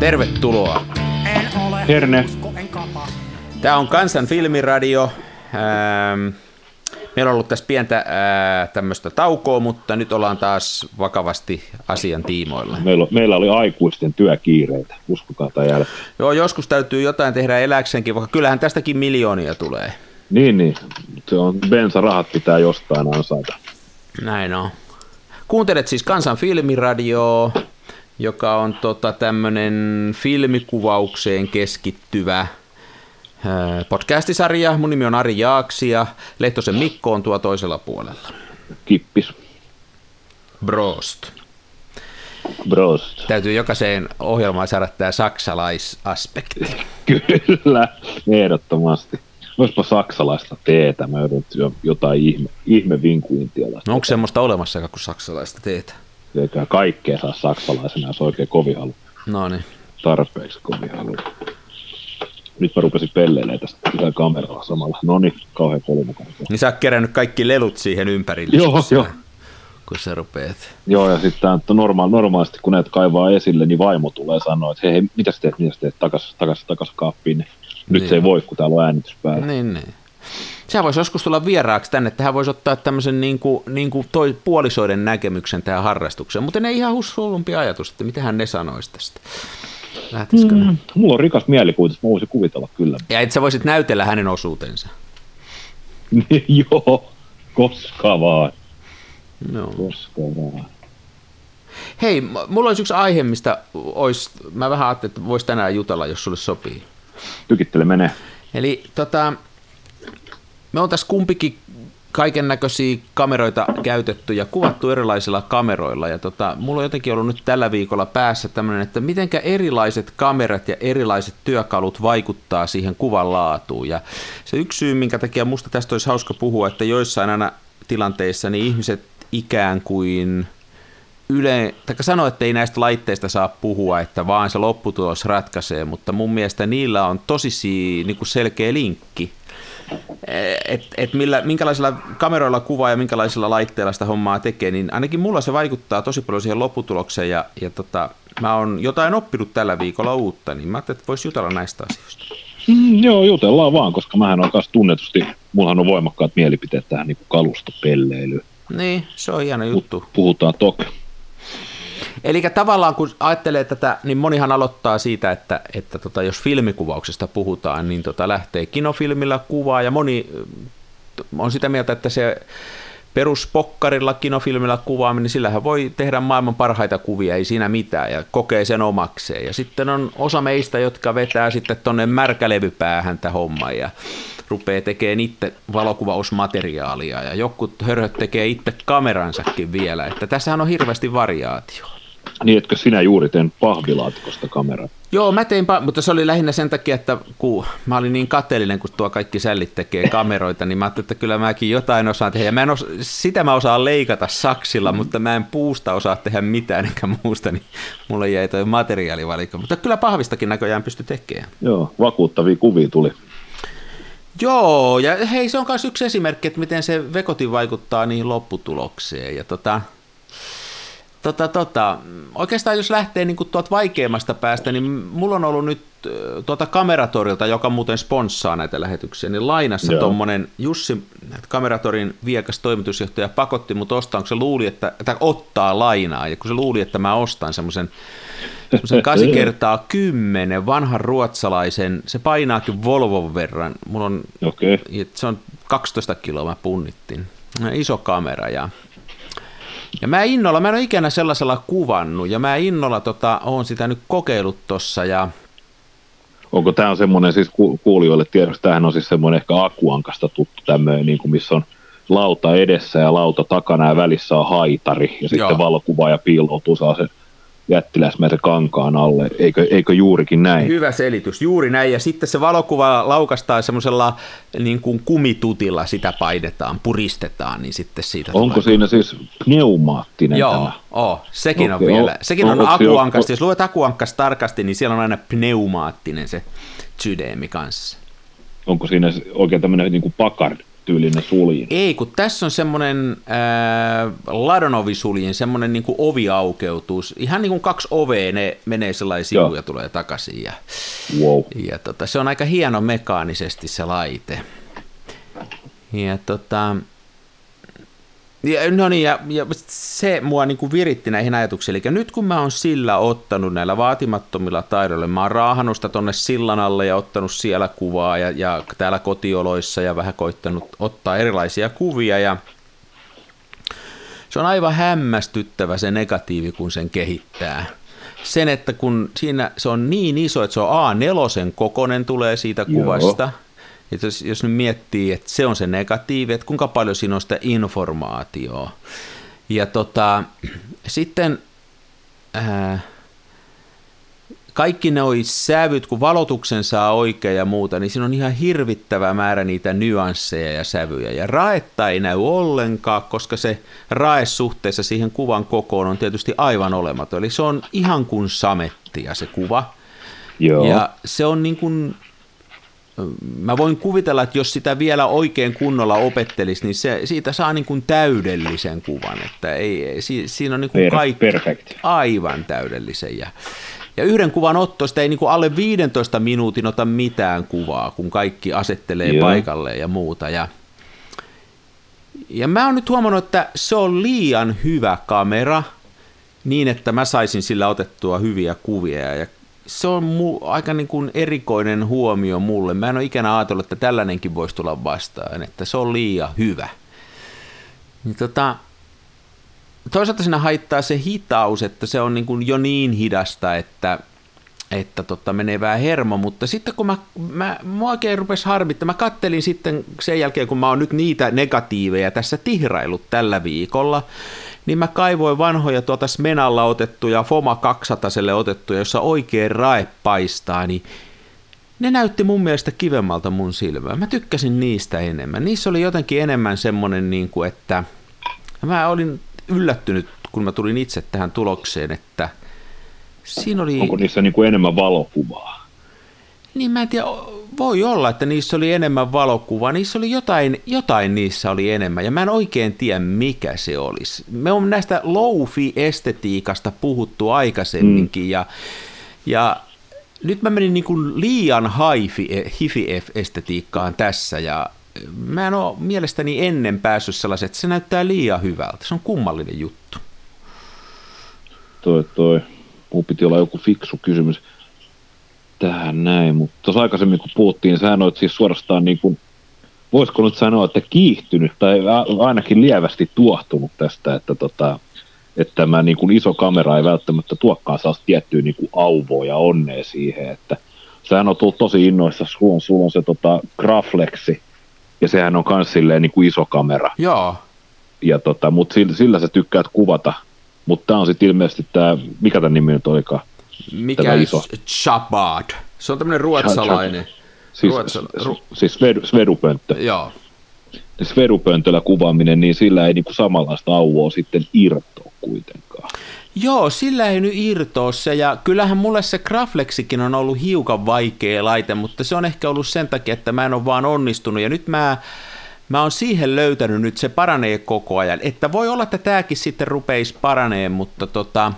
Tervetuloa. Herne. Tämä on Kansan filmiradio. Ähm, meillä on ollut tässä pientä ää, tämmöistä taukoa, mutta nyt ollaan taas vakavasti asian tiimoilla. Meillä, meillä oli aikuisten työkiireitä, uskokaa tai älkää. Joo, joskus täytyy jotain tehdä eläksenkin, vaikka kyllähän tästäkin miljoonia tulee. Niin, niin. Se on, bensarahat pitää jostain ansaita. Näin on. Kuuntelet siis Kansan filmiradioa, joka on tota, tämmöinen filmikuvaukseen keskittyvä podcastisarja. Mun nimi on Ari Jaaksi ja Lehtosen Mikko on tuo toisella puolella. Kippis. Brost. Brost. Täytyy jokaiseen ohjelmaan saada tämä saksalaisaspekti. Kyllä, ehdottomasti. Olisipa saksalaista teetä, mä yritän jotain ihme, ihme vinkuintialaista. No onko semmoista olemassa kuin saksalaista teetä? Eikä kaikkea saa saksalaisena, jos oikein kovin halu. No niin. Tarpeeksi kovin halu. Nyt mä rupesin pelleilemään tästä sitä kameralla samalla. No niin, kauhean kolmukaan. Niin sä oot kerännyt kaikki lelut siihen ympärille. Joo, joo. Kun sä rupeat. Joo, ja sitten normaal, normaalisti kun näitä kaivaa esille, niin vaimo tulee sanoa, että hei, hei mitä sä teet, mitä sä teet, takas, takas, takas kaappiin. Nyt niin. se ei voi, kun täällä on äänitys päällä. Niin, niin. Sehän voisi joskus tulla vieraaksi tänne, että hän voisi ottaa tämmöisen niin kuin, niin kuin toi puolisoiden näkemyksen tähän harrastukseen, mutta ne ihan hullumpi ajatus, että mitä hän ne sanoisi tästä. Lähtisikö mm, Mulla on rikas mielikuvitus, mä voisin kuvitella kyllä. Ja että sä voisit näytellä hänen osuutensa. Joo, koska vaan. No. Koska vaan. Hei, mulla olisi yksi aihe, mistä olisi, mä vähän ajattelin, että voisi tänään jutella, jos sulle sopii. Tykittele menee. Eli tota, me on tässä kumpikin kaiken näköisiä kameroita käytetty ja kuvattu erilaisilla kameroilla. Ja tota, mulla on jotenkin ollut nyt tällä viikolla päässä tämmöinen, että mitenkä erilaiset kamerat ja erilaiset työkalut vaikuttaa siihen kuvan laatuun. Ja se yksi syy, minkä takia musta tästä olisi hauska puhua, että joissain aina tilanteissa niin ihmiset ikään kuin yle, tai sano, että ei näistä laitteista saa puhua, että vaan se lopputulos ratkaisee, mutta mun mielestä niillä on tosi niin kuin selkeä linkki että et millä, minkälaisilla kameroilla kuvaa ja minkälaisilla laitteilla sitä hommaa tekee, niin ainakin mulla se vaikuttaa tosi paljon siihen lopputulokseen ja, ja tota, mä oon jotain oppinut tällä viikolla uutta, niin mä ajattelin, että voisi jutella näistä asioista. Mm, joo, jutellaan vaan, koska mähän on myös tunnetusti, mullahan on voimakkaat mielipiteet tähän niin kalustopelleilyyn. Niin, se on hieno juttu. Puhutaan toki Eli tavallaan kun ajattelee tätä, niin monihan aloittaa siitä, että, että tota, jos filmikuvauksesta puhutaan, niin tota, lähtee kinofilmillä kuvaa ja moni on sitä mieltä, että se peruspokkarilla kinofilmillä kuvaaminen, niin sillähän voi tehdä maailman parhaita kuvia, ei siinä mitään, ja kokee sen omakseen. Ja sitten on osa meistä, jotka vetää sitten tuonne märkälevypäähän tämä homma, ja rupeaa tekemään itse valokuvausmateriaalia, ja joku hörhöt tekee itse kameransakin vielä, että tässähän on hirveästi variaatio. Niin, etkö sinä juuri teen pahvilaatikosta kameraa? Joo, mä tein, mutta se oli lähinnä sen takia, että kun mä olin niin kateellinen, kun tuo kaikki sällit tekee kameroita, niin mä ajattelin, että kyllä mäkin jotain osaan tehdä. Ja mä en osa, sitä mä osaan leikata saksilla, mutta mä en puusta osaa tehdä mitään eikä muusta, niin mulle jäi toi materiaalivalikko. Mutta kyllä pahvistakin näköjään pysty tekemään. Joo, vakuuttavia kuvia tuli. Joo, ja hei, se on myös yksi esimerkki, että miten se vekoti vaikuttaa niihin lopputulokseen. Ja tota, Tota, tota, oikeastaan jos lähtee niin tuolta vaikeimmasta päästä, niin mulla on ollut nyt tuota Kameratorilta, joka muuten sponssaa näitä lähetyksiä, niin lainassa tuommoinen Jussi Kameratorin viekas toimitusjohtaja pakotti mut ostaa, kun se luuli, että, että ottaa lainaa, ja kun se luuli, että mä ostan semmoisen semmoisen 8 kertaa 10 vanhan ruotsalaisen, se painaakin Volvon verran, mulla on, okay. se on 12 kiloa mä punnittin, iso kamera ja ja mä innolla, mä en ole ikänä sellaisella kuvannut, ja mä innolla tota, oon sitä nyt kokeillut tuossa, ja Onko tämä on semmoinen siis kuulijoille tiedoksi, tämähän on siis semmoinen ehkä akuankasta tuttu tämmöinen, niin kuin missä on lauta edessä ja lauta takana ja välissä on haitari. Ja sitten valokuva ja piiloutuu saa se jättiläismäisen kankaan alle. Eikö, eikö juurikin näin? Hyvä selitys, juuri näin. Ja sitten se valokuva laukastaa semmoisella niin kuin kumitutilla sitä painetaan, puristetaan, niin sitten siitä Onko tulee... siinä siis pneumaattinen Joo, tämä? Oh, sekin okay, on vielä. Sekin on, on akuankasta. Jos luet akuankasta tarkasti, niin siellä on aina pneumaattinen se sydämi kanssa. Onko siinä oikein tämmöinen niin kuin pakard, tyylinen suljin. Ei, kun tässä on semmoinen äh, ladanovi-suljin, semmoinen niin kuin ovi aukeutuu. Ihan niin kuin kaksi ovea, ne menee sellainen sivu ja tulee takaisin. Ja, wow. ja tota, se on aika hieno mekaanisesti se laite. Ja tota, ja, no niin, ja, ja se mua niin kuin viritti näihin ajatuksiin. Eli nyt kun mä oon sillä ottanut näillä vaatimattomilla taidoilla, mä oon raahannut sitä tonne sillan alle ja ottanut siellä kuvaa ja, ja täällä kotioloissa ja vähän koittanut ottaa erilaisia kuvia ja se on aivan hämmästyttävä se negatiivi, kun sen kehittää. Sen, että kun siinä se on niin iso, että se on A4 kokonen tulee siitä kuvasta, Joo että jos, jos nyt miettii, että se on se negatiivi, että kuinka paljon siinä on sitä informaatiota. Ja tota, sitten ää, kaikki ne sävyt, kun valotuksen saa oikein ja muuta, niin siinä on ihan hirvittävä määrä niitä nyansseja ja sävyjä. Ja raetta ei näy ollenkaan, koska se rae suhteessa siihen kuvan kokoon on tietysti aivan olematon. Eli se on ihan kuin samettia se kuva. Joo. Ja se on niin kuin mä voin kuvitella, että jos sitä vielä oikein kunnolla opettelisi, niin se, siitä saa niin kuin täydellisen kuvan, että ei, si, siinä on niin kuin kaikki Perfect. aivan täydellisen. Ja, ja yhden kuvan ottosta ei niin kuin alle 15 minuutin ota mitään kuvaa, kun kaikki asettelee Joo. paikalle ja muuta. Ja, ja mä oon nyt huomannut, että se on liian hyvä kamera, niin että mä saisin sillä otettua hyviä kuvia ja se on mu, aika niin kuin erikoinen huomio mulle. Mä en ole ikinä ajatellut, että tällainenkin voisi tulla vastaan, että se on liian hyvä. Niin tota, toisaalta siinä haittaa se hitaus, että se on niin kuin jo niin hidasta, että, että tota, menee vähän hermo, mutta sitten kun mä, mä mua oikein rupesi harmittaa, mä kattelin sitten sen jälkeen, kun mä oon nyt niitä negatiiveja tässä tihrailut tällä viikolla, niin mä kaivoin vanhoja tuota Smenalla otettuja, Foma 200 otettuja, jossa oikein rae paistaa, niin ne näytti mun mielestä kivemmalta mun silmää. Mä tykkäsin niistä enemmän. Niissä oli jotenkin enemmän semmonen, niin kuin, että mä olin yllättynyt, kun mä tulin itse tähän tulokseen, että siinä oli... Onko niissä niin kuin enemmän valokuvaa? Niin mä en tiedä, voi olla, että niissä oli enemmän valokuvaa, niissä oli jotain, jotain niissä oli enemmän, ja mä en oikein tiedä mikä se olisi. Me on näistä loufi-estetiikasta puhuttu aikaisemminkin, mm. ja, ja nyt mä menin niin kuin liian hifi-estetiikkaan tässä, ja mä en ole mielestäni ennen päässyt sellaiset, että se näyttää liian hyvältä. Se on kummallinen juttu. Toi, toi. Mun piti olla joku fiksu kysymys tähän näin, mutta tuossa aikaisemmin kun puhuttiin, sä olet siis suorastaan niin kuin, voisiko nyt sanoa, että kiihtynyt tai ainakin lievästi tuohtunut tästä, että, tota, että tämä niin kuin iso kamera ei välttämättä tuokkaan saa tiettyä niin kuin auvoa ja onnea siihen, että sehän on tullut tosi innoissa, sulla on, sulla on se tota, Graflexi, ja sehän on myös silleen niin kuin iso kamera. Joo. Ja tota, mutta sillä, sillä sä tykkäät kuvata, mutta tämä on sitten ilmeisesti tämä, mikä tämän nimi nyt olikaan? Mikä iso? Chabad. Se on tämmöinen ruotsalainen. Siis, Ruotsala... siis svedu, svedupönttö. Joo. Svedupöntöllä kuvaaminen, niin sillä ei niinku samanlaista auvoa sitten irtoa kuitenkaan. Joo, sillä ei nyt irtoa se, ja kyllähän mulle se Graflexikin on ollut hiukan vaikea laite, mutta se on ehkä ollut sen takia, että mä en ole vaan onnistunut, ja nyt mä, mä oon siihen löytänyt, nyt se paranee koko ajan, että voi olla, että tämäkin sitten rupeisi paranee, mutta tota,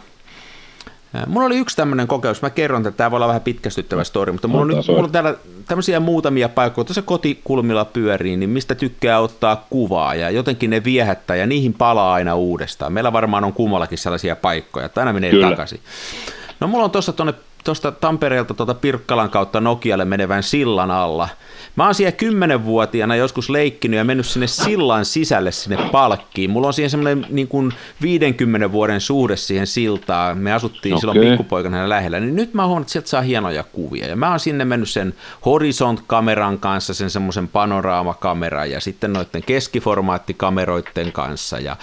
Mulla oli yksi tämmöinen kokemus, mä kerron, että tämä voi olla vähän pitkästyttävä story, mutta mulla on, nyt, mulla on täällä tämmöisiä muutamia paikkoja, tuossa kotikulmilla pyörii, niin mistä tykkää ottaa kuvaa ja jotenkin ne viehättää ja niihin palaa aina uudestaan. Meillä varmaan on kummallakin sellaisia paikkoja, että aina menee Kyllä. takaisin. No mulla on tuossa tuonne tuosta Tampereelta tuota Pirkkalan kautta Nokialle menevän sillan alla. Mä oon siellä kymmenenvuotiaana joskus leikkinyt ja mennyt sinne sillan sisälle sinne palkkiin. Mulla on siihen semmoinen niin kuin 50 vuoden suhde siihen siltaan. Me asuttiin okay. silloin pikkupoikana lähellä. Niin nyt mä oon että sieltä saa hienoja kuvia. Ja mä oon sinne mennyt sen Horizont-kameran kanssa, sen semmoisen panoraamakameran ja sitten noiden keskiformaattikameroiden kanssa. Ja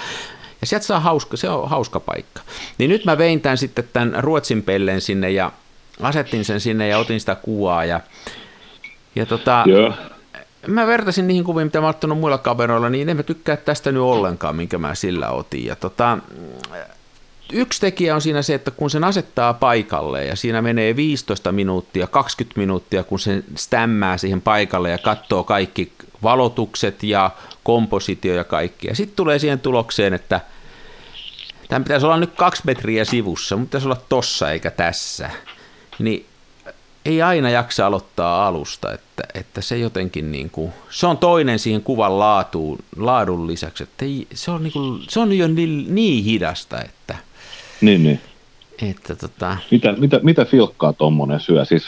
ja sieltä saa hauska, se on hauska paikka. Niin nyt mä vein tämän sitten tämän Ruotsin pelleen sinne ja asettin sen sinne ja otin sitä kuvaa ja, ja tota, Joo. mä vertasin niihin kuviin, mitä mä oon ottanut muilla kaveroilla, niin en mä tykkää tästä nyt ollenkaan, minkä mä sillä otin. Ja tota, yksi tekijä on siinä se, että kun sen asettaa paikalle ja siinä menee 15 minuuttia, 20 minuuttia, kun se stämmää siihen paikalle ja katsoo kaikki valotukset ja kompositio ja kaikki. Ja sitten tulee siihen tulokseen, että tämän pitäisi olla nyt kaksi metriä sivussa, mutta pitäisi olla tossa eikä tässä. Niin ei aina jaksa aloittaa alusta, että, että se jotenkin niin kuin, se on toinen siihen kuvan laatuun, laadun lisäksi, että ei, se, on niin kuin, se on jo niin, niin hidasta, että, Niin, niin. että tota, Mitä, mitä, mitä filkkaa tuommoinen syö? Siis,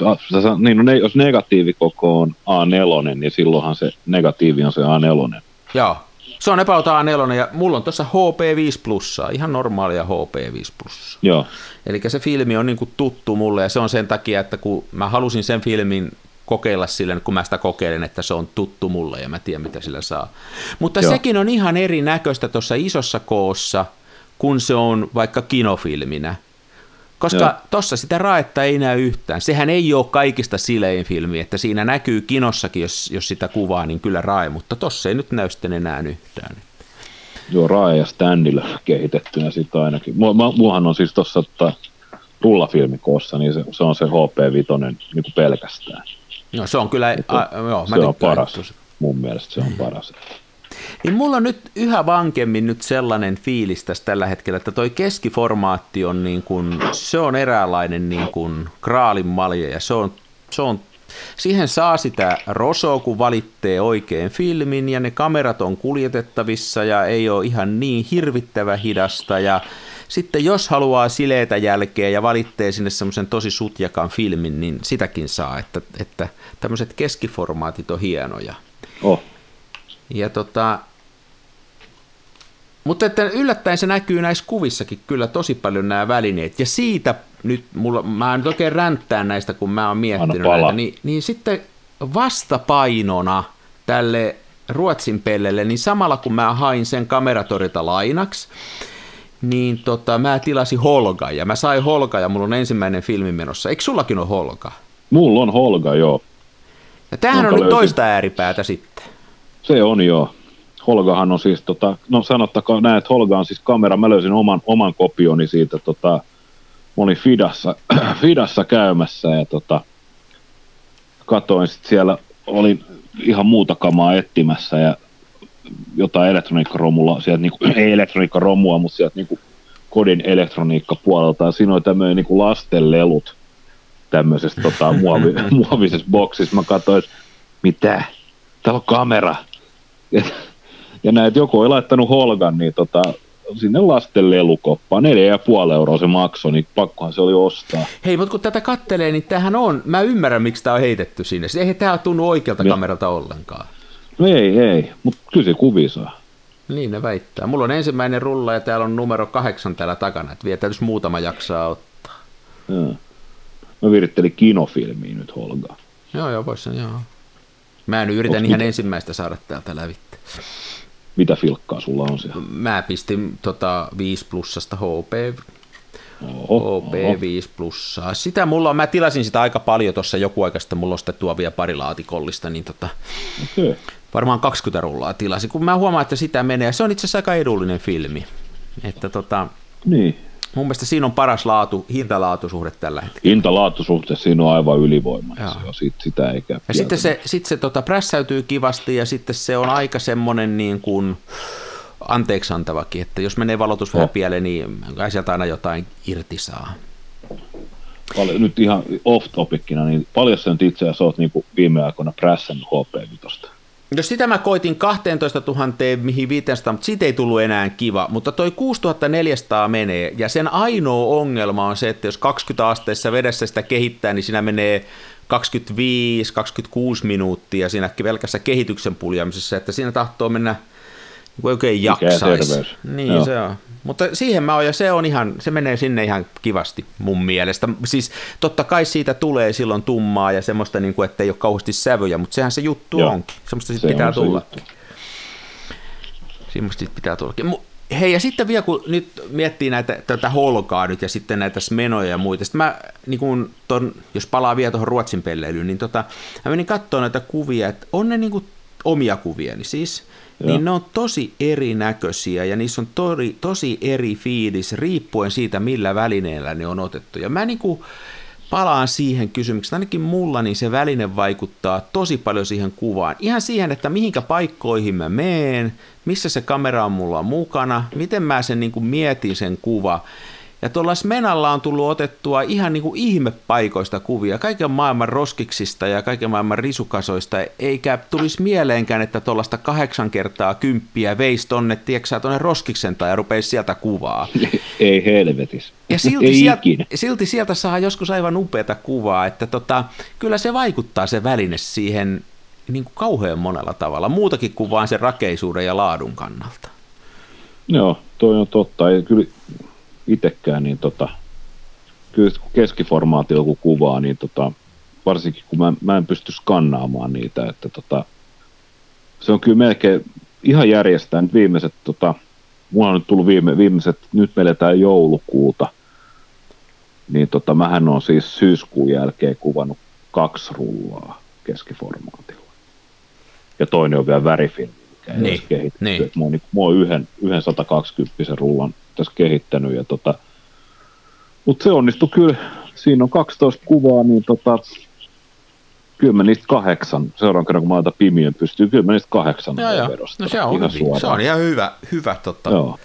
niin, no, jos negatiivikoko on A4, niin silloinhan se negatiivi on se A4. joo, se on about A4 ja mulla on tuossa HP5 plussaa, ihan normaalia HP5 plussaa. Joo, Eli se filmi on niin kuin tuttu mulle ja se on sen takia, että kun mä halusin sen filmin kokeilla sillä, kun mä sitä kokeilen, että se on tuttu mulle ja mä tiedän, mitä sillä saa. Mutta Joo. sekin on ihan erinäköistä tuossa isossa koossa, kun se on vaikka kinofilminä. Koska tuossa sitä raetta ei näy yhtään. Sehän ei ole kaikista silein filmi, että siinä näkyy kinossakin, jos, jos sitä kuvaa, niin kyllä rae, mutta tossa ei nyt näy sitten enää yhtään. joo Rae ja Standilla kehitettynä sitten ainakin. Mua, mä, muahan on siis tuossa tota, rullafilmikoossa, niin se, se on se HP5 niin kuin pelkästään. No se on kyllä, a, joo, mä se on paras. Mun mielestä se on paras. Niin mulla on nyt yhä vankemmin nyt sellainen fiilis tässä tällä hetkellä, että toi keskiformaatti on niin kuin, se on eräänlainen niin kuin kraalin malja ja se on, se on Siihen saa sitä rosoa, kun valitsee oikein filmin ja ne kamerat on kuljetettavissa ja ei ole ihan niin hirvittävä hidasta ja sitten jos haluaa sileitä jälkeä ja valitsee sinne semmoisen tosi sutjakan filmin, niin sitäkin saa, että, että tämmöiset keskiformaatit on hienoja. Oh, Ja tota, mutta että yllättäen se näkyy näissä kuvissakin kyllä tosi paljon nämä välineet. Ja siitä nyt, mulla, mä en nyt oikein ränttää näistä, kun mä oon miettinyt näitä, niin, niin sitten vastapainona tälle Ruotsin pellelle, niin samalla kun mä hain sen kameratorilta lainaksi, niin tota, mä tilasin Holga, ja mä sain Holga, ja mulla on ensimmäinen filmi menossa. Eikö sullakin ole Holga? mulla on Holga, joo. Ja tämähän Jonka on nyt löysin. toista ääripäätä sitten. Se on joo. Holgahan on siis, tota, no sanottakaa näin, että Holga on siis kamera, mä löysin oman, oman kopioni siitä, tota, mä olin Fidassa, Fidassa käymässä ja tota, katoin sitten siellä, olin ihan muuta kamaa etsimässä ja jotain elektroniikkaromulla, sieltä niinku, ei elektroniikkaromua, mutta sieltä niinku kodin elektroniikkapuolelta ja siinä oli tämmöinen niinku lastenlelut tämmöisessä tota, muovi, muovisessa boksissa. Mä katsoin, mitä? Täällä on kamera. Ja, ja näet, joku oli laittanut Holgan niin tota, sinne lasten lelukoppaan. Neljä ja puoli euroa se maksoi, niin pakkohan se oli ostaa. Hei, mutta kun tätä kattelee, niin tämähän on, mä ymmärrän miksi tämä on heitetty sinne. Se Eihän tämä tunnu oikealta Ja- kameralta ollenkaan. No ei, ei, mutta kyllä se kuvi saa. Niin ne väittää. Mulla on ensimmäinen rulla ja täällä on numero kahdeksan täällä takana, että vielä täytyisi muutama jaksaa ottaa. Joo. Mä virittelin kinofilmiin nyt Holgaa. Joo, joo, vois sen, joo. Mä nyt yritän Onks ihan mitä? ensimmäistä saada täältä lävitte. Mitä filkkaa sulla on siellä? Mä pistin tota 5 plussasta HP, Oho, HP 5 plussaa. Sitä mulla on, mä tilasin sitä aika paljon tuossa joku aika sitten, mulla on sitten tuo vielä pari laatikollista, niin tota, Okei. varmaan 20 rullaa tilasin, kun mä huomaan, että sitä menee. Se on itse asiassa aika edullinen filmi. Että tota, Niin. Mun mielestä siinä on paras laatu, hinta-laatusuhde tällä hetkellä. Hinta-laatusuhteessa siinä on aivan ylivoimainen. Se on, sit, sitä ei käy Ja sitten se, sit se tota, prässäytyy kivasti ja sitten se on aika semmoinen niin kuin anteeksi antavakin, että jos menee valotus vähän pieleen, niin kai sieltä aina jotain irti saa. Paljon, nyt ihan off topicina, niin paljon sä nyt itse asiassa oot niin viime aikoina prässännyt HP-vitosta? Jos sitä mä koitin 12 000, mihin 500, mutta siitä ei tullut enää kiva, mutta toi 6400 menee, ja sen ainoa ongelma on se, että jos 20 asteessa vedessä sitä kehittää, niin siinä menee 25-26 minuuttia siinä pelkässä kehityksen puljaamisessa, että siinä tahtoo mennä niin kuin oikein jaksaisi. Niin Joo. se on. Mutta siihen mä oon, ja se on ihan, se menee sinne ihan kivasti mun mielestä. Siis totta kai siitä tulee silloin tummaa ja semmoista, niin kuin, että ei ole kauheasti sävyjä, mutta sehän se juttu Joo. onkin. Semmoista sit Se pitää on tulla. Semmoista sit pitää tullakin. Mu- Hei, ja sitten vielä kun nyt miettii näitä, tätä holkaa nyt ja sitten näitä smenoja ja muita, sitten mä, niin kun ton, jos palaa vielä tuohon Ruotsin pelleilyyn, niin tota, mä menin katsomaan näitä kuvia, että on ne niin kuin omia kuviani siis, Niin ne on tosi erinäköisiä ja niissä on tori, tosi eri fiilis riippuen siitä, millä välineellä ne on otettu. Ja mä niin kuin, palaan siihen kysymykseen. Ainakin mulla niin se väline vaikuttaa tosi paljon siihen kuvaan. Ihan siihen, että mihinkä paikkoihin mä meen, missä se kamera on mulla mukana, miten mä sen niin kuin mietin sen kuva. Ja tuolla Smenalla on tullut otettua ihan niin kuin ihmepaikoista kuvia, kaiken maailman roskiksista ja kaiken maailman risukasoista, eikä tulisi mieleenkään, että tuollaista kahdeksan kertaa kymppiä veisi tonne, tiedätkö tuonne roskiksen tai rupeisi sieltä kuvaa. Ei helvetis. Ja silti, Ei sieltä, silti sieltä saa joskus aivan upeata kuvaa, että tota, kyllä se vaikuttaa se väline siihen niin kuin kauhean monella tavalla, muutakin kuin vain sen rakeisuuden ja laadun kannalta. Joo, toi on totta. Ei, kyllä itsekään, niin tota, kyllä kun keskiformaatio kun kuvaa, niin tota, varsinkin kun mä, mä en pysty skannaamaan niitä, että tota, se on kyllä melkein ihan järjestää nyt viimeiset, tota, mulla on nyt tullut viime, viimeiset, nyt me eletään joulukuuta, niin tota, mähän on siis syyskuun jälkeen kuvannut kaksi rullaa keskiformaatilla. Ja toinen on vielä värifilmi, mikä ei niin, kehittynyt. Niin. Mä oon, niin, mä oon yhden, yhden 120 rullan tässä kehittänyt. Ja tota, mutta se onnistui kyllä, siinä on 12 kuvaa, niin tota, kyllä mä niistä kahdeksan, seuraavan kerran kun mä laitan pimiön pystyy, kyllä mä niistä kahdeksan joo, joo. No se on, ihan hyvin. se on ihan hyvä, hyvä totta. Joo.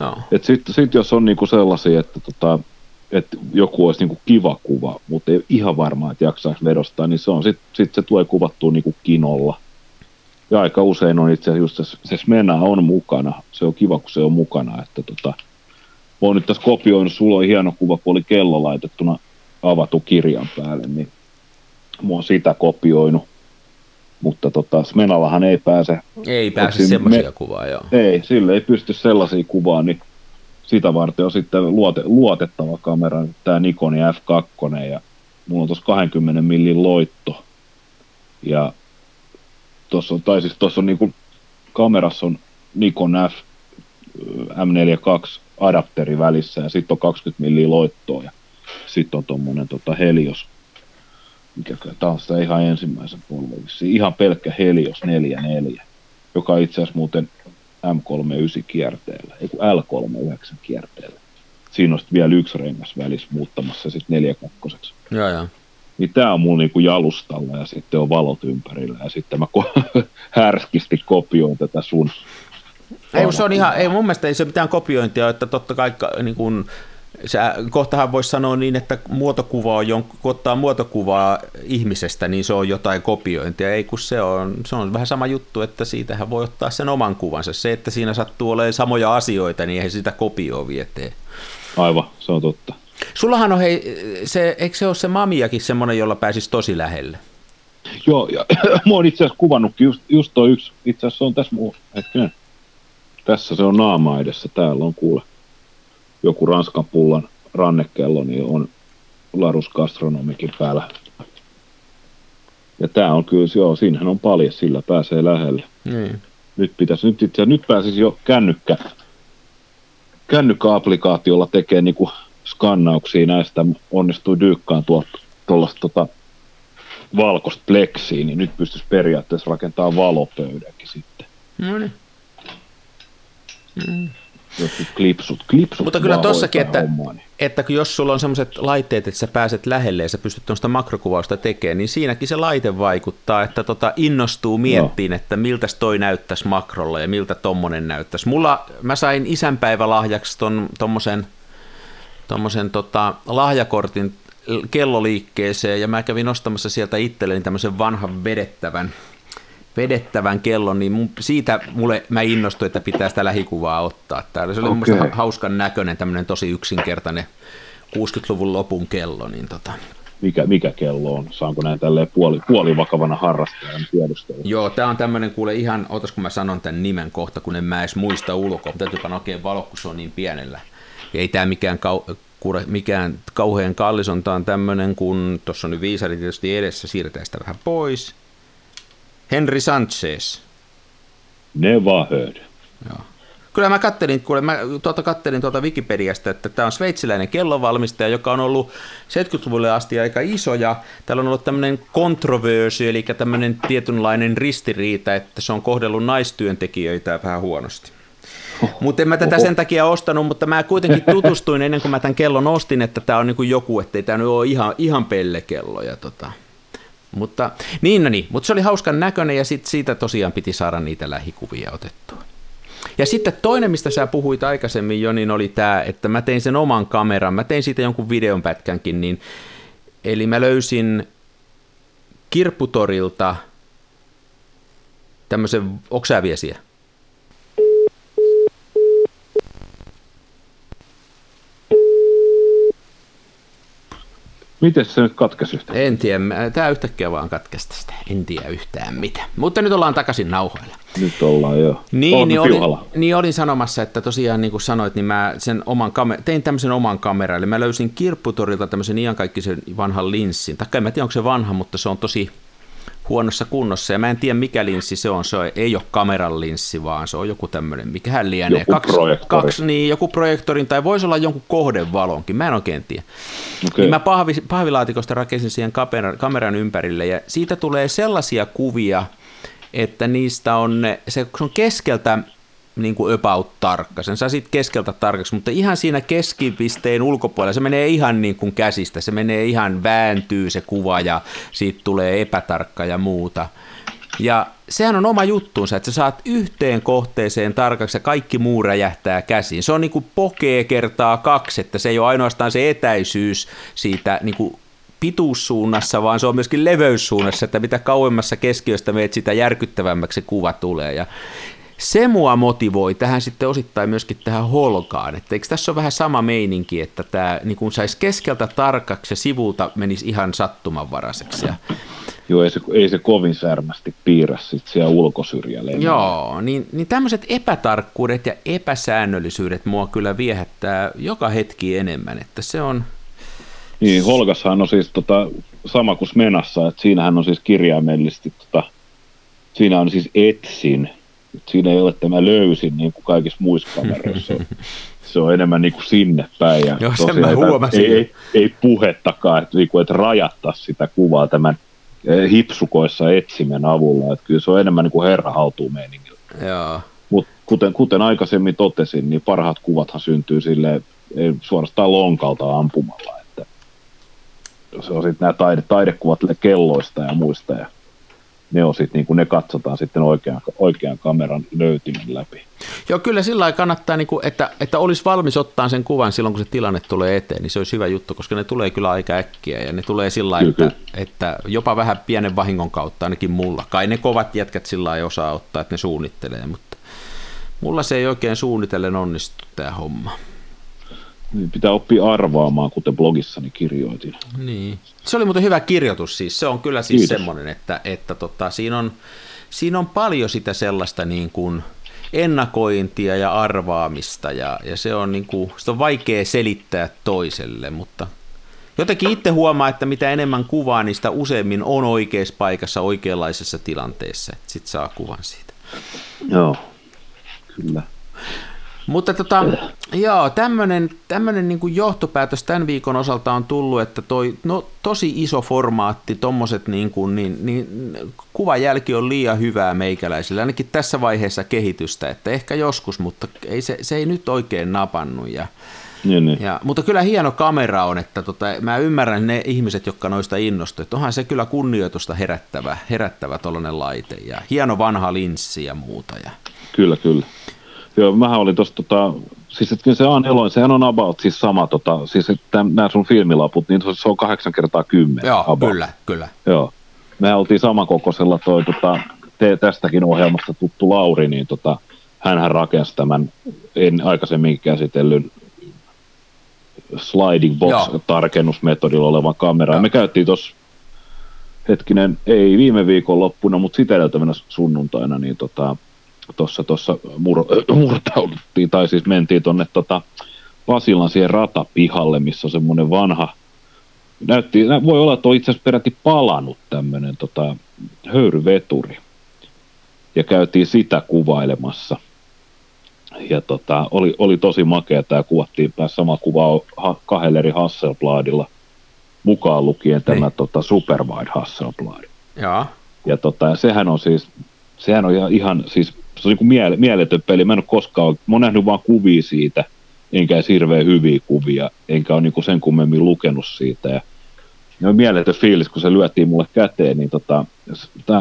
joo. Et sit, sit, jos on niinku sellaisia, että tota, että joku olisi niinku kiva kuva, mutta ei ihan varma, että jaksaisi vedostaa, niin se on sitten sit se tulee kuvattua niinku kinolla. Ja aika usein on itse asiassa just se, se Smena on mukana. Se on kiva, kun se on mukana. Että tota, olen nyt tässä kopioinut, sulla on hieno kuva, kun oli kello laitettuna avatu kirjan päälle, niin mä oon sitä kopioinut. Mutta tota, Smenallahan ei pääse. Ei pääse semmoisia me, kuvaa, joo. Ei, sille ei pysty sellaisia kuvaa, niin sitä varten on sitten luote, luotettava kamera, tämä Nikon F2, ja mulla on tuossa 20 millin loitto, ja tuossa on, tai siis tuossa on niinku, kamerassa on Nikon F M42 adapteri välissä ja sitten on 20 milliä loittoa ja sitten on tuommoinen tota Helios, mikä tämä on sitä ihan ensimmäisen polven, ihan pelkkä Helios 44, joka itse asiassa muuten M39 kierteellä, ei L39 kierteellä. Siinä on vielä yksi rengas välissä muuttamassa sitten 42. Joo, joo niin tämä on mun niinku jalustalla ja sitten on valot ympärillä ja sitten mä ko- härskisti kopioin tätä sun. Ei, se on ihan, ei mun mielestä ei se mitään kopiointia, että totta kai niin kun, se, kohtahan voisi sanoa niin, että muotokuva on, kun ottaa muotokuvaa ihmisestä, niin se on jotain kopiointia. Ei kun se on, se on vähän sama juttu, että siitähän voi ottaa sen oman kuvansa. Se, että siinä sattuu olemaan samoja asioita, niin eihän sitä kopioa vietee. Aivan, se on totta. Sullahan on, hei, se, eikö se ole se mamiakin semmoinen, jolla pääsisi tosi lähelle? Joo, ja mä oon itse asiassa kuvannutkin just, just toi yksi, itse asiassa on tässä muu, hetkinen, tässä se on naama edessä, täällä on kuule joku Ranskan pullan rannekello, niin on Larus Gastronomikin päällä. Ja tää on kyllä, joo, siinähän on paljon, sillä pääsee lähelle. Niin. Nyt pitäisi, nyt itse nyt pääsisi jo kännykkä, kännykkäaplikaatiolla tekee niinku skannauksia näistä onnistui dyykkaan tuollaista tota, valkoista pleksiä, niin nyt pystyisi periaatteessa rakentamaan valopöydänkin sitten. No niin. Mm. klipsut, klipsut Mutta kyllä tossakin, että, hommaa, niin. että jos sulla on sellaiset laitteet, että sä pääset lähelle ja sä pystyt tuosta makrokuvausta tekemään, niin siinäkin se laite vaikuttaa, että tota innostuu miettiin, no. että miltä toi näyttäisi makrolla ja miltä tommonen näyttäisi. Mulla, mä sain isänpäivälahjaksi ton, tommosen tuommoisen tota, lahjakortin kelloliikkeeseen ja mä kävin ostamassa sieltä itselleni tämmöisen vanhan vedettävän, vedettävän kellon, niin mun, siitä mulle, mä innostuin, että pitää sitä lähikuvaa ottaa. Täällä se oli okay. mun hauskan näköinen, tämmöinen tosi yksinkertainen 60-luvun lopun kello. Niin tota. mikä, mikä kello on? Saanko näin tälleen puoli, puolivakavana harrastajan tiedostella? Joo, tämä on tämmöinen kuule ihan, otas kun mä sanon tämän nimen kohta, kun en mä edes muista ulkoa, täytyy panna oikein valo, kun se on niin pienellä ei tämä mikään, kau, mikään kauhean kallis on, tämä on tämmöinen, kun tuossa on nyt viisari tietysti edessä, siirretään sitä vähän pois. Henry Sanchez. Never heard. Joo. Kyllä mä kattelin, kuule, mä tuota kattelin tuota Wikipediasta, että tämä on sveitsiläinen kellovalmistaja, joka on ollut 70-luvulle asti aika iso, ja täällä on ollut tämmöinen kontroversi, eli tämmöinen tietynlainen ristiriita, että se on kohdellut naistyöntekijöitä vähän huonosti. Mutta en mä tätä Oho. sen takia ostanut, mutta mä kuitenkin tutustuin ennen kuin mä tämän kellon ostin, että tämä on niin kuin joku, ettei tämä nyt ole ihan, ihan pellekello. Ja tota. Mutta, niin, no niin, mutta se oli hauskan näköinen ja sit siitä tosiaan piti saada niitä lähikuvia otettua. Ja sitten toinen, mistä sä puhuit aikaisemmin jo, niin oli tämä, että mä tein sen oman kameran, mä tein siitä jonkun videon pätkänkin, niin eli mä löysin Kirpputorilta tämmöisen, oksaviesiä? Miten se nyt katkesi yhtään? En tiedä, tämä yhtäkkiä vaan katkesta sitä. En tiedä yhtään mitä. Mutta nyt ollaan takaisin nauhoilla. Nyt ollaan jo. Niin, niin, olin, niin olin sanomassa, että tosiaan niin kuin sanoit, niin mä sen oman kamer- tein tämmöisen oman kameran. Eli mä löysin Kirpputorilta tämmöisen iankaikkisen vanhan linssin. Taikka en mä tiedä, onko se vanha, mutta se on tosi huonossa kunnossa. Ja mä en tiedä, mikä linssi se on. Se ei ole kameran linssi, vaan se on joku tämmöinen, mikä hän lienee. Joku kaksi, projektori. kaksi, niin, joku projektorin, tai voisi olla jonkun kohdevalonkin. Mä en oikein tiedä. Okay. Niin mä pahvi, pahvilaatikosta rakensin siihen kameran, kameran ympärille, ja siitä tulee sellaisia kuvia, että niistä on, se, se on keskeltä niin kuin about tarkka. Sen saa siitä keskeltä tarkaksi, mutta ihan siinä keskipisteen ulkopuolella se menee ihan niin kuin käsistä. Se menee ihan vääntyy se kuva ja siitä tulee epätarkka ja muuta. Ja sehän on oma juttuunsa, että sä saat yhteen kohteeseen tarkaksi ja kaikki muu räjähtää käsiin. Se on niin kuin pokee kertaa kaksi, että se ei ole ainoastaan se etäisyys siitä niin kuin pituussuunnassa, vaan se on myöskin leveyssuunnassa, että mitä kauemmassa keskiöstä meet, sitä järkyttävämmäksi kuva tulee. Ja se mua motivoi tähän sitten osittain myöskin tähän holkaan, että eikö tässä ole vähän sama meininki, että tämä niin kun saisi keskeltä tarkaksi ja sivulta menisi ihan sattumanvaraiseksi. Ja... Joo, ei se, ei se kovin särmästi piirrä sitten siellä ulkosyrjällä. Joo, niin, niin tämmöiset epätarkkuudet ja epäsäännöllisyydet mua kyllä viehättää joka hetki enemmän, että se on... Niin, Holgassahan on siis tota, sama kuin Smenassa, että siinähän on siis kirjaimellisesti, tota, siinä on siis etsin, siinä ei ole tämä löysin niin kuin kaikissa muissa kameroissa. se on enemmän niin kuin sinne päin. Ja Joo, sen mä huomasin. Ei, ei, ei puhettakaan, että, niin kuin, että rajattaa sitä kuvaa tämän eh, hipsukoissa etsimen avulla. Että kyllä se on enemmän niin kuin herra haltuu meiningillä. Joo. Mut kuten, kuten aikaisemmin totesin, niin parhaat kuvathan syntyy sille suorastaan lonkalta ampumalla. Että se on sitten nämä taide, taidekuvat kelloista ja muista. Ja ne, on sit, niin kuin ne katsotaan sitten oikean, oikean kameran löytimen läpi. Joo, kyllä sillä lailla kannattaa, niin kuin, että, että olisi valmis ottaa sen kuvan silloin, kun se tilanne tulee eteen, niin se olisi hyvä juttu, koska ne tulee kyllä aika äkkiä ja ne tulee sillä lailla, että, että jopa vähän pienen vahingon kautta ainakin mulla. Kai ne kovat jätkät sillä lailla osaa ottaa, että ne suunnittelee, mutta mulla se ei oikein suunnitellen onnistu tämä homma. Niin pitää oppia arvaamaan, kuten blogissani kirjoitin. Niin. Se oli muuten hyvä kirjoitus siis. Se on kyllä siis Kiitos. semmoinen, että, että tota, siinä, on, siinä on paljon sitä sellaista niin kuin ennakointia ja arvaamista ja, ja se on, niin kuin, sitä on vaikea selittää toiselle, mutta jotenkin itse huomaa, että mitä enemmän kuvaa, niin sitä useammin on oikeassa paikassa oikeanlaisessa tilanteessa, sitten saa kuvan siitä. Joo, kyllä. Mutta tota, joo, tämmöinen, tämmöinen niin kuin johtopäätös tämän viikon osalta on tullut, että toi no, tosi iso formaatti, tommoset niin kuin, niin, niin, kuvajälki on liian hyvää meikäläisille, ainakin tässä vaiheessa kehitystä, että ehkä joskus, mutta ei, se, se ei nyt oikein napannut. Ja, niin, niin. Ja, mutta kyllä hieno kamera on, että tota, mä ymmärrän ne ihmiset, jotka noista innostuivat, että onhan se kyllä kunnioitusta herättävä, herättävä tollainen laite ja hieno vanha linssi ja muuta. Ja... Kyllä, kyllä. Joo, mähän olin tuossa, tota, siis että se on eloin, sehän on about siis sama, tota, siis että nämä sun filmilaput, niin se on kahdeksan kertaa kymmenen. Joo, about. kyllä, kyllä. Joo. Me oltiin samankokoisella toi, tota, te, tästäkin ohjelmasta tuttu Lauri, niin tota, hän rakensi tämän en aikaisemmin käsitellyn sliding box-tarkennusmetodilla olevan kameran. Me käytiin tuossa hetkinen, ei viime viikon loppuna, mutta sitä edeltävänä sunnuntaina, niin tota, tuossa tossa mur, murtauduttiin, tai siis mentiin tuonne tota, Pasilan siihen ratapihalle, missä on semmoinen vanha, näytti, voi olla, että on itse asiassa peräti palannut tämmöinen tota, höyryveturi. Ja käytiin sitä kuvailemassa. Ja tota, oli, oli tosi makea tämä kuvattiin päässä sama kuva ha, kahdella eri Hasselbladilla, mukaan lukien tämä niin. tota, Superwide Hasselblad. Ja. Ja tota, sehän on siis, sehän on ihan, ihan siis Se on niin kuin mieletön peli. Mä en ole koskaan, mä oon nähnyt vaan kuvia siitä, enkä edes hirveän hyviä kuvia, enkä ole niin sen kummemmin lukenut siitä. Ja, ja mieletön fiilis, kun se lyötiin mulle käteen, niin tota,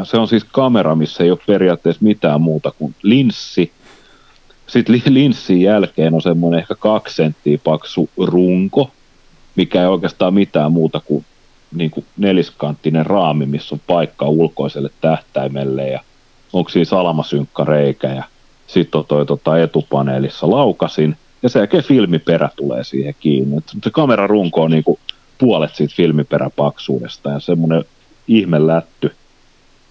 se on siis kamera, missä ei ole periaatteessa mitään muuta kuin linssi. Sitten linssin jälkeen on semmoinen ehkä kaksi senttiä paksu runko, mikä ei oikeastaan mitään muuta kuin, niin kuin neliskanttinen raami, missä on paikka ulkoiselle tähtäimelle ja onko siinä salamasynkkareikä ja sitten on toi tota, etupaneelissa laukasin ja sen jälkeen filmiperä tulee siihen kiinni. Et se kamerarunko on niin kuin puolet siitä filmiperäpaksuudesta ja semmoinen ihme lätty.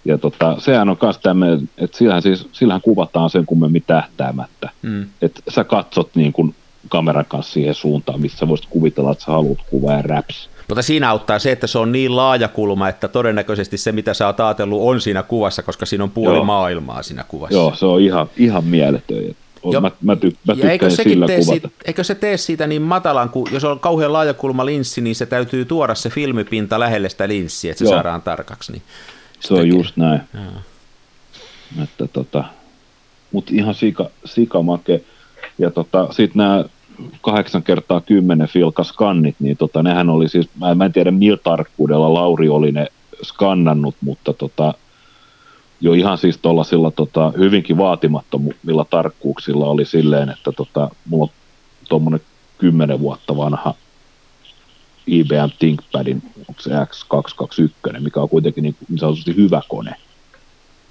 Ja tota, sehän on myös tämmöinen, että sillähän, siis, sillähän kuvataan sen kummemmin tähtäämättä. Mm. Että sä katsot niin kuin kameran kanssa siihen suuntaan, missä voisit kuvitella, että sä haluat kuvaa ja raps. Mutta siinä auttaa se, että se on niin laaja kulma, että todennäköisesti se, mitä sä oot ajatellut, on siinä kuvassa, koska siinä on puoli Joo. maailmaa siinä kuvassa. Joo, se on ihan, ihan mieletön. Joo. Mä, mä, ty, mä ja eikö, sillä tee siitä, eikö se tee siitä niin matalan, kun jos on kauhean laajakulma linssi, niin se täytyy tuoda se filmipinta lähelle sitä linssiä, että se Joo. saadaan tarkaksi. Niin se on tekee. just näin. Että tota, mutta ihan sika, sikamake. Ja tota, sitten nämä 8 kertaa 10 filkaskannit, niin tota, nehän oli siis, mä, mä en tiedä millä tarkkuudella Lauri oli ne skannannut, mutta tota, jo ihan siis tuollaisilla tota, hyvinkin vaatimattomilla tarkkuuksilla oli silleen, että tota, mulla on tuommoinen 10 vuotta vanha IBM ThinkPadin, onko se X221, mikä on kuitenkin niin, niin sanotusti hyvä kone.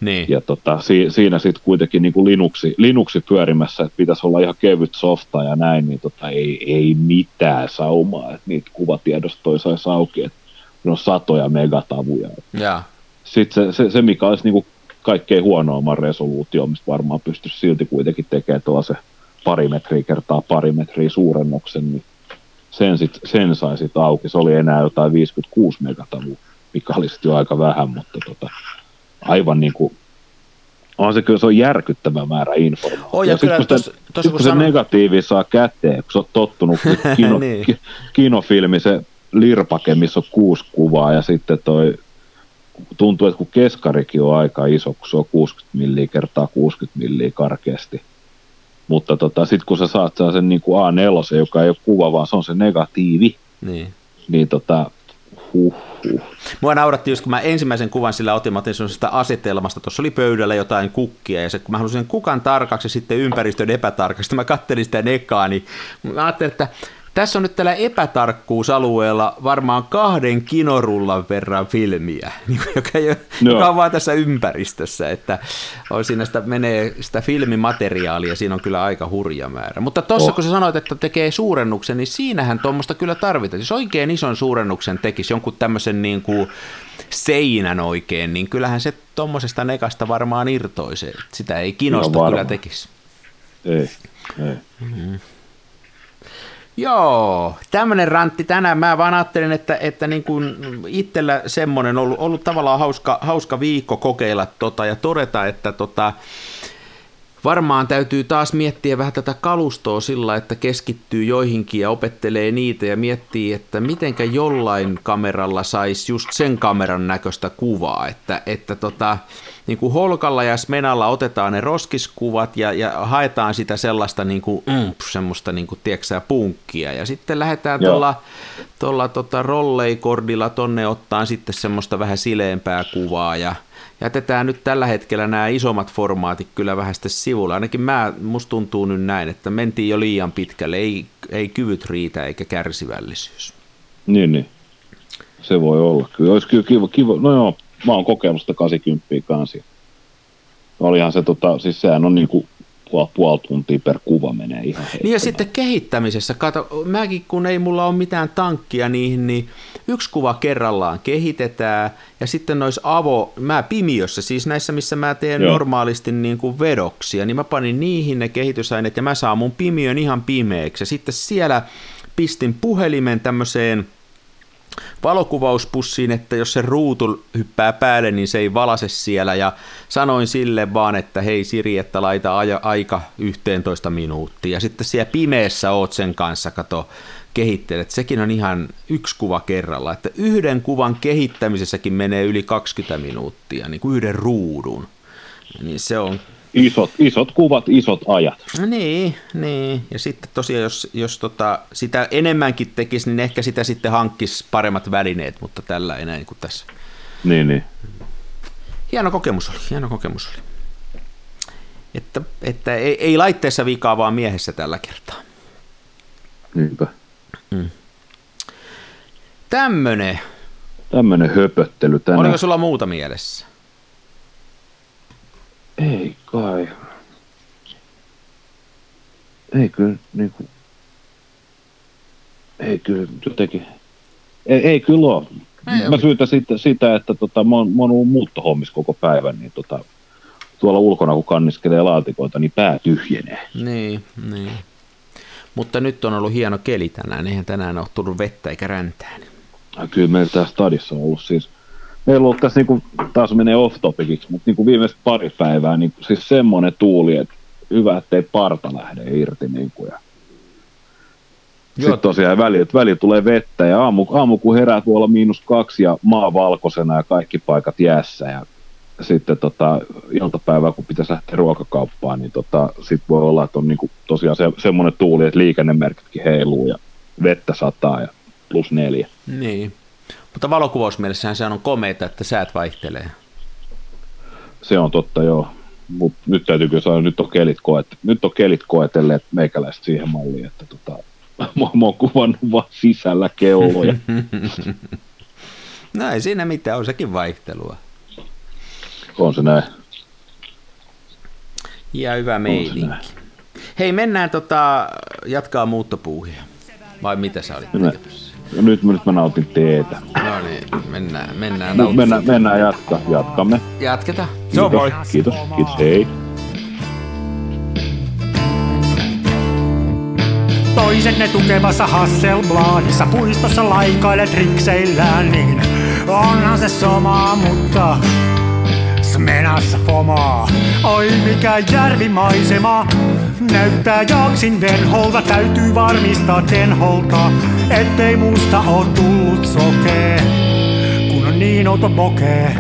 Niin. Ja tota, si, siinä sitten kuitenkin niin kuin Linuxi, Linuxi pyörimässä, että pitäisi olla ihan kevyt softa ja näin, niin tota, ei, ei mitään saumaa, että niitä kuvatiedostoja saisi auki, että ne on satoja megatavuja. Ja. Sitten se, se, se, mikä olisi niin kuin kaikkein huonoimman resoluutio, mistä varmaan pystyisi silti kuitenkin tekemään se pari metriä kertaa pari metriä suurennuksen, niin sen, sit, sen sai sitten auki. Se oli enää jotain 56 megatavua, mikä oli sitten jo aika vähän, mutta tota, aivan niin kuin on se kyllä, se on järkyttävä määrä informaatiota. Oh, ja, ja sitten kun, tos, tos, kun, kun se negatiivi saa käteen, kun sä oot tottunut kino, niin. ki, kinofilmi, se lirpake, missä on kuusi kuvaa, ja sitten toi tuntuu, että kun keskarikin on aika iso, kun se on 60 milliä kertaa 60 milliä karkeasti. Mutta tota, sitten kun sä saat sen niin kuin A4, joka ei ole kuva, vaan se on se negatiivi, niin, niin tota, huh, huh. Mua nauratti just, kun mä ensimmäisen kuvan sillä otin, mä otin sellaisesta asetelmasta, tuossa oli pöydällä jotain kukkia, ja se, kun mä halusin kukan tarkaksi sitten ympäristön epätarkaksi, mä kattelin sitä nekaa, niin mä ajattelin, että tässä on nyt tällä epätarkkuusalueella varmaan kahden kinorullan verran filmiä, niin joka, ei ole, no. joka on vaan tässä ympäristössä, että on siinä sitä, menee sitä filmimateriaalia, siinä on kyllä aika hurja määrä. Mutta tuossa oh. kun sä sanoit, että tekee suurennuksen, niin siinähän tuommoista kyllä tarvitaan. Jos oikein ison suurennuksen tekisi jonkun tämmöisen niin kuin seinän oikein, niin kyllähän se tuommoisesta nekasta varmaan irtoisi. Sitä ei kinosta no, kyllä tekisi. Ei, ei. Mm-hmm. Joo, tämmöinen rantti tänään. Mä vaan ajattelin, että, että niin kuin itsellä semmoinen ollut, ollut tavallaan hauska, hauska viikko kokeilla tota ja todeta, että tota, varmaan täytyy taas miettiä vähän tätä kalustoa sillä, että keskittyy joihinkin ja opettelee niitä ja miettii, että mitenkä jollain kameralla saisi just sen kameran näköistä kuvaa, että, että tota, niin kuin Holkalla ja Smenalla otetaan ne roskiskuvat ja, ja haetaan sitä sellaista niin kuin, mm, semmoista niin kuin, tiedätkö, punkkia. Ja sitten lähdetään tuolla, tuolla tota, rolleikordilla tonne ottaa sitten semmoista vähän sileämpää kuvaa ja jätetään nyt tällä hetkellä nämä isommat formaatit kyllä vähän sitten sivulla. Ainakin mä, musta tuntuu nyt näin, että mentiin jo liian pitkälle, ei, ei kyvyt riitä eikä kärsivällisyys. Niin, niin. Se voi olla. Kyllä olisi kyllä kiva, kiva. no joo, mä oon kokeillut sitä 80 kanssa. Olihan se, tota, siis sehän on niinku puoli, puoli tuntia per kuva menee ihan Niin ja sitten kehittämisessä, kato, mäkin kun ei mulla ole mitään tankkia niihin, niin yksi kuva kerrallaan kehitetään ja sitten nois avo, mä pimiössä, siis näissä missä mä teen Joo. normaalisti niin kuin vedoksia, niin mä panin niihin ne kehitysaineet ja mä saan mun pimiön ihan pimeäksi ja sitten siellä pistin puhelimen tämmöiseen valokuvauspussiin, että jos se ruutu hyppää päälle, niin se ei valase siellä. Ja sanoin sille vaan, että hei Siri, että laita aika 11 minuuttia. Sitten siellä pimeässä oot sen kanssa, kato, kehittelet. Sekin on ihan yksi kuva kerralla. Että yhden kuvan kehittämisessäkin menee yli 20 minuuttia, niin kuin yhden ruudun. Niin se on Isot, isot kuvat, isot ajat. Niin, niin. Ja sitten tosiaan, jos, jos tota, sitä enemmänkin tekisi, niin ehkä sitä sitten hankkisi paremmat välineet, mutta tällä ei näin kuin tässä. Niin, niin. Hieno kokemus oli, hieno kokemus oli. Että, että ei, ei laitteessa vikaa, vaan miehessä tällä kertaa. Niinpä. Tämmönen. Tämmönen höpöttely tänään. Oliko sulla muuta mielessä? Ei kai. Ei kyllä niinku... Ei kyllä jotenkin... Ei, ei kyllä ole. Ei Mä syytän sitä, sitä että tota, mä, oon, mä oon ollut muuttohommissa koko päivän, niin tota, tuolla ulkona kun kanniskelee laatikoita, niin pää tyhjenee. Niin, niin. Mutta nyt on ollut hieno keli tänään. Eihän tänään ole tullut vettä eikä räntää. niin- Kyllä meillä tässä stadissa on ollut siis, meillä on ollut tässä niinku, taas menee off topiciksi, mutta niinku viimeiset pari päivää niinku, siis semmoinen tuuli, että hyvä, ettei parta lähde irti. Niinku, ja Joo. Sitten tosiaan välillä, välillä tulee vettä ja aamu, aamu kun herää tuolla miinus kaksi ja maa valkoisena ja kaikki paikat jäässä ja sitten tota, iltapäivää kun pitäisi lähteä ruokakauppaan, niin tota, sitten voi olla, että on niinku tosiaan se, semmoinen tuuli, että liikennemerkitkin heiluu ja vettä sataa ja plus neljä. Niin. Mutta valokuvausmielessähän se on komeita, että säät vaihtelee. Se on totta, joo. Mut nyt täytyy kyllä sanoa, nyt on kelit, koet, nyt on kelit koetelleet meikäläiset siihen malliin, että tota, mä, oon kuvannut vaan sisällä kelloja. No ei siinä mitään, on sekin vaihtelua. on se näin. Ja hyvä meininki. Hei, mennään tota, jatkaa muuttopuuhia. Vai mitä sä olit Mennään. Nyt, nyt mä nautin teetä. No niin, mennään, mennään. Nyt nauttimaan. mennään, mennään jatka, jatkamme. Jatketaan. Se on moi. Kiitos, kiitos, hei. Toisenne tukevassa Hasselbladissa puistossa laikailet rikseillään, niin onhan se sama, mutta smenassa fomaa. Oi mikä järvimaisema, näyttää jaksin venholta, täytyy varmistaa tenholta, ettei musta oo tullut sokee, kun on niin outo pokee.